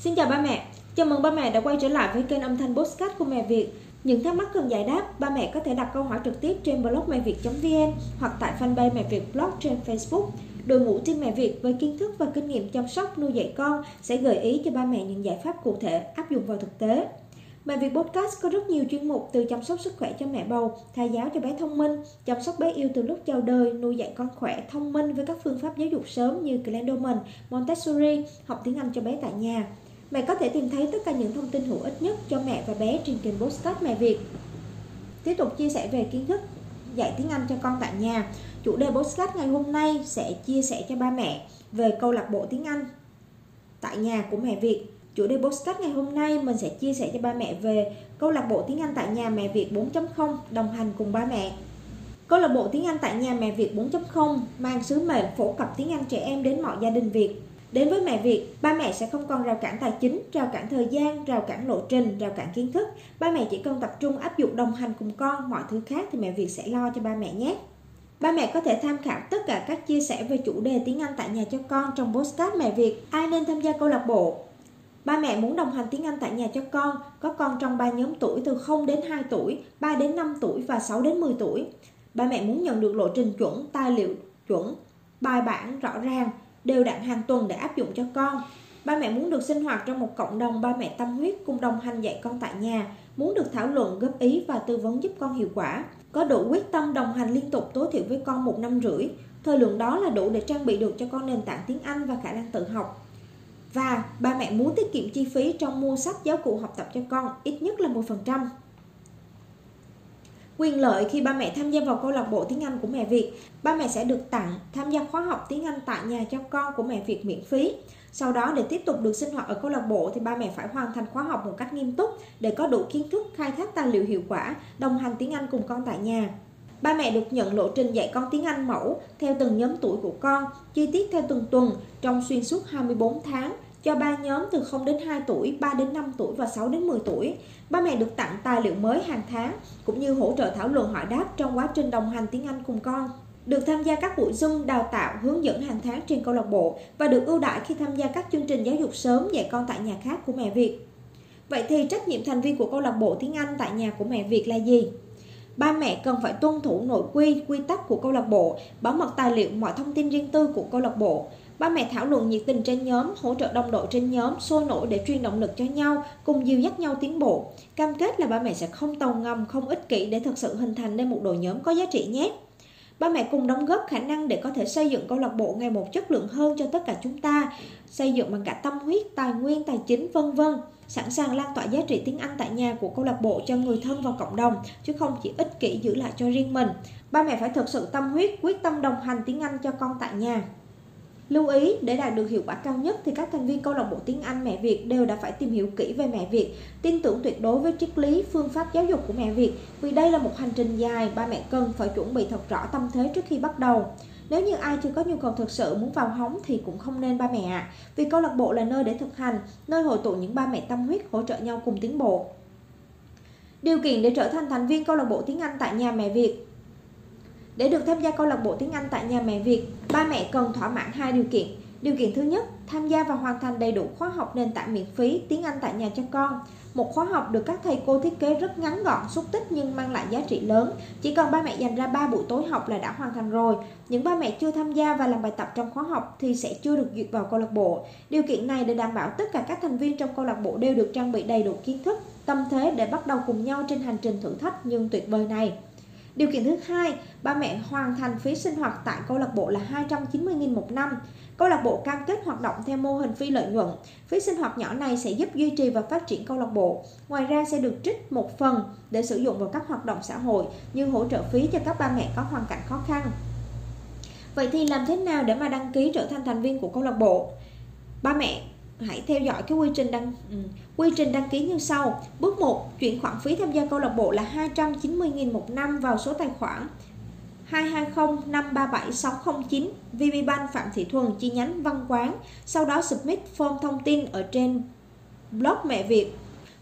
Xin chào ba mẹ, chào mừng ba mẹ đã quay trở lại với kênh âm thanh Postcard của Mẹ Việt. Những thắc mắc cần giải đáp, ba mẹ có thể đặt câu hỏi trực tiếp trên blog mẹ việt.vn hoặc tại fanpage Mẹ Việt Blog trên Facebook. Đội ngũ team Mẹ Việt với kiến thức và kinh nghiệm chăm sóc nuôi dạy con sẽ gợi ý cho ba mẹ những giải pháp cụ thể áp dụng vào thực tế. Mẹ Việt Podcast có rất nhiều chuyên mục từ chăm sóc sức khỏe cho mẹ bầu, thai giáo cho bé thông minh, chăm sóc bé yêu từ lúc chào đời, nuôi dạy con khỏe, thông minh với các phương pháp giáo dục sớm như Glendoman, Montessori, học tiếng Anh cho bé tại nhà. Mẹ có thể tìm thấy tất cả những thông tin hữu ích nhất cho mẹ và bé trên kênh Postcard Mẹ Việt. Tiếp tục chia sẻ về kiến thức dạy tiếng Anh cho con tại nhà. Chủ đề Postcard ngày hôm nay sẽ chia sẻ cho ba mẹ về câu lạc bộ tiếng Anh tại nhà của mẹ Việt. Chủ đề Postcard ngày hôm nay mình sẽ chia sẻ cho ba mẹ về câu lạc bộ tiếng Anh tại nhà mẹ Việt 4.0 đồng hành cùng ba mẹ. Câu lạc bộ tiếng Anh tại nhà mẹ Việt 4.0 mang sứ mệnh phổ cập tiếng Anh trẻ em đến mọi gia đình Việt Đến với mẹ Việt, ba mẹ sẽ không còn rào cản tài chính, rào cản thời gian, rào cản lộ trình, rào cản kiến thức. Ba mẹ chỉ cần tập trung áp dụng đồng hành cùng con, mọi thứ khác thì mẹ Việt sẽ lo cho ba mẹ nhé. Ba mẹ có thể tham khảo tất cả các chia sẻ về chủ đề tiếng Anh tại nhà cho con trong postcard Mẹ Việt. Ai nên tham gia câu lạc bộ? Ba mẹ muốn đồng hành tiếng Anh tại nhà cho con, có con trong ba nhóm tuổi từ 0 đến 2 tuổi, 3 đến 5 tuổi và 6 đến 10 tuổi. Ba mẹ muốn nhận được lộ trình chuẩn, tài liệu chuẩn, bài bản rõ ràng, đều đặn hàng tuần để áp dụng cho con. Ba mẹ muốn được sinh hoạt trong một cộng đồng ba mẹ tâm huyết cùng đồng hành dạy con tại nhà, muốn được thảo luận, góp ý và tư vấn giúp con hiệu quả. Có đủ quyết tâm đồng hành liên tục tối thiểu với con một năm rưỡi. Thời lượng đó là đủ để trang bị được cho con nền tảng tiếng Anh và khả năng tự học. Và ba mẹ muốn tiết kiệm chi phí trong mua sách giáo cụ học tập cho con ít nhất là 10%. Quyền lợi khi ba mẹ tham gia vào câu lạc bộ tiếng Anh của mẹ Việt, ba mẹ sẽ được tặng tham gia khóa học tiếng Anh tại nhà cho con của mẹ Việt miễn phí. Sau đó để tiếp tục được sinh hoạt ở câu lạc bộ thì ba mẹ phải hoàn thành khóa học một cách nghiêm túc để có đủ kiến thức khai thác tài liệu hiệu quả, đồng hành tiếng Anh cùng con tại nhà. Ba mẹ được nhận lộ trình dạy con tiếng Anh mẫu theo từng nhóm tuổi của con, chi tiết theo từng tuần trong xuyên suốt 24 tháng cho ba nhóm từ 0 đến 2 tuổi, 3 đến 5 tuổi và 6 đến 10 tuổi. Ba mẹ được tặng tài liệu mới hàng tháng cũng như hỗ trợ thảo luận hỏi đáp trong quá trình đồng hành tiếng Anh cùng con. Được tham gia các buổi Zoom đào tạo hướng dẫn hàng tháng trên câu lạc bộ và được ưu đãi khi tham gia các chương trình giáo dục sớm dạy con tại nhà khác của mẹ Việt. Vậy thì trách nhiệm thành viên của câu lạc bộ tiếng Anh tại nhà của mẹ Việt là gì? Ba mẹ cần phải tuân thủ nội quy, quy tắc của câu lạc bộ, bảo mật tài liệu mọi thông tin riêng tư của câu lạc bộ, Ba mẹ thảo luận nhiệt tình trên nhóm, hỗ trợ đồng đội trên nhóm, sôi nổi để truyền động lực cho nhau, cùng dìu dắt nhau tiến bộ. Cam kết là ba mẹ sẽ không tàu ngầm, không ích kỷ để thực sự hình thành nên một đội nhóm có giá trị nhé. Ba mẹ cùng đóng góp khả năng để có thể xây dựng câu lạc bộ ngày một chất lượng hơn cho tất cả chúng ta, xây dựng bằng cả tâm huyết, tài nguyên, tài chính, vân vân sẵn sàng lan tỏa giá trị tiếng Anh tại nhà của câu lạc bộ cho người thân và cộng đồng, chứ không chỉ ích kỷ giữ lại cho riêng mình. Ba mẹ phải thực sự tâm huyết, quyết tâm đồng hành tiếng Anh cho con tại nhà. Lưu ý, để đạt được hiệu quả cao nhất thì các thành viên câu lạc bộ tiếng Anh Mẹ Việt đều đã phải tìm hiểu kỹ về Mẹ Việt, tin tưởng tuyệt đối với triết lý, phương pháp giáo dục của Mẹ Việt vì đây là một hành trình dài, ba mẹ cần phải chuẩn bị thật rõ tâm thế trước khi bắt đầu. Nếu như ai chưa có nhu cầu thực sự muốn vào hóng thì cũng không nên ba mẹ ạ, vì câu lạc bộ là nơi để thực hành, nơi hội tụ những ba mẹ tâm huyết hỗ trợ nhau cùng tiến bộ. Điều kiện để trở thành thành viên câu lạc bộ tiếng Anh tại nhà Mẹ Việt để được tham gia câu lạc bộ tiếng Anh tại nhà mẹ Việt, ba mẹ cần thỏa mãn hai điều kiện. Điều kiện thứ nhất, tham gia và hoàn thành đầy đủ khóa học nền tảng miễn phí tiếng Anh tại nhà cho con. Một khóa học được các thầy cô thiết kế rất ngắn gọn, xúc tích nhưng mang lại giá trị lớn. Chỉ cần ba mẹ dành ra 3 buổi tối học là đã hoàn thành rồi. Những ba mẹ chưa tham gia và làm bài tập trong khóa học thì sẽ chưa được duyệt vào câu lạc bộ. Điều kiện này để đảm bảo tất cả các thành viên trong câu lạc bộ đều được trang bị đầy đủ kiến thức, tâm thế để bắt đầu cùng nhau trên hành trình thử thách nhưng tuyệt vời này. Điều kiện thứ hai, ba mẹ hoàn thành phí sinh hoạt tại câu lạc bộ là 290.000 một năm. Câu lạc bộ cam kết hoạt động theo mô hình phi lợi nhuận. Phí sinh hoạt nhỏ này sẽ giúp duy trì và phát triển câu lạc bộ. Ngoài ra sẽ được trích một phần để sử dụng vào các hoạt động xã hội như hỗ trợ phí cho các ba mẹ có hoàn cảnh khó khăn. Vậy thì làm thế nào để mà đăng ký trở thành thành viên của câu lạc bộ? Ba mẹ hãy theo dõi cái quy trình đăng ừ, quy trình đăng ký như sau. Bước 1, chuyển khoản phí tham gia câu lạc bộ là 290.000 một năm vào số tài khoản 220 537 609 VPBank Phạm Thị Thuần chi nhánh Văn Quán. Sau đó submit form thông tin ở trên blog Mẹ Việt.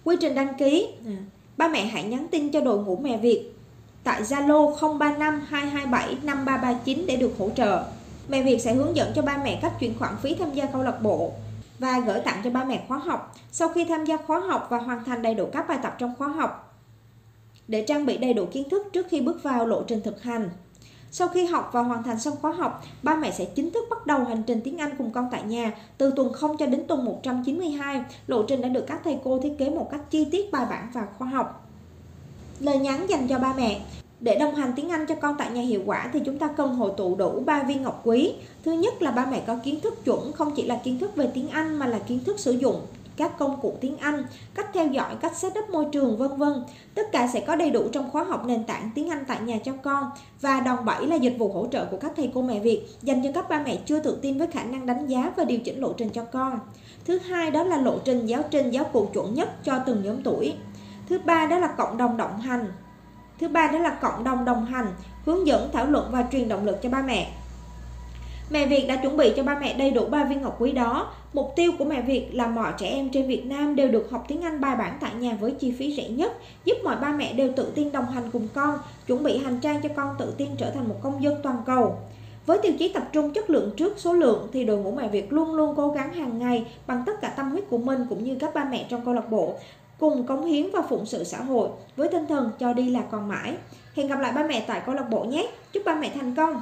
Quy trình đăng ký. Ừ, ba mẹ hãy nhắn tin cho đội ngũ Mẹ Việt tại Zalo 035 227 5339 để được hỗ trợ. Mẹ Việt sẽ hướng dẫn cho ba mẹ cách chuyển khoản phí tham gia câu lạc bộ và gửi tặng cho ba mẹ khóa học. Sau khi tham gia khóa học và hoàn thành đầy đủ các bài tập trong khóa học, để trang bị đầy đủ kiến thức trước khi bước vào lộ trình thực hành. Sau khi học và hoàn thành xong khóa học, ba mẹ sẽ chính thức bắt đầu hành trình tiếng Anh cùng con tại nhà từ tuần 0 cho đến tuần 192. Lộ trình đã được các thầy cô thiết kế một cách chi tiết bài bản và khoa học. Lời nhắn dành cho ba mẹ để đồng hành tiếng Anh cho con tại nhà hiệu quả thì chúng ta cần hội tụ đủ ba viên ngọc quý. Thứ nhất là ba mẹ có kiến thức chuẩn, không chỉ là kiến thức về tiếng Anh mà là kiến thức sử dụng các công cụ tiếng Anh, cách theo dõi, cách setup môi trường vân vân. Tất cả sẽ có đầy đủ trong khóa học nền tảng tiếng Anh tại nhà cho con và đòn bẩy là dịch vụ hỗ trợ của các thầy cô mẹ Việt dành cho các ba mẹ chưa tự tin với khả năng đánh giá và điều chỉnh lộ trình cho con. Thứ hai đó là lộ trình giáo trình giáo cụ chuẩn nhất cho từng nhóm tuổi. Thứ ba đó là cộng đồng đồng hành. Thứ ba đó là cộng đồng đồng hành, hướng dẫn, thảo luận và truyền động lực cho ba mẹ. Mẹ Việt đã chuẩn bị cho ba mẹ đầy đủ ba viên ngọc quý đó. Mục tiêu của mẹ Việt là mọi trẻ em trên Việt Nam đều được học tiếng Anh bài bản tại nhà với chi phí rẻ nhất, giúp mọi ba mẹ đều tự tin đồng hành cùng con, chuẩn bị hành trang cho con tự tin trở thành một công dân toàn cầu. Với tiêu chí tập trung chất lượng trước số lượng thì đội ngũ mẹ Việt luôn luôn cố gắng hàng ngày bằng tất cả tâm huyết của mình cũng như các ba mẹ trong câu lạc bộ cùng cống hiến và phụng sự xã hội với tinh thần cho đi là còn mãi. Hẹn gặp lại ba mẹ tại câu lạc bộ nhé. Chúc ba mẹ thành công.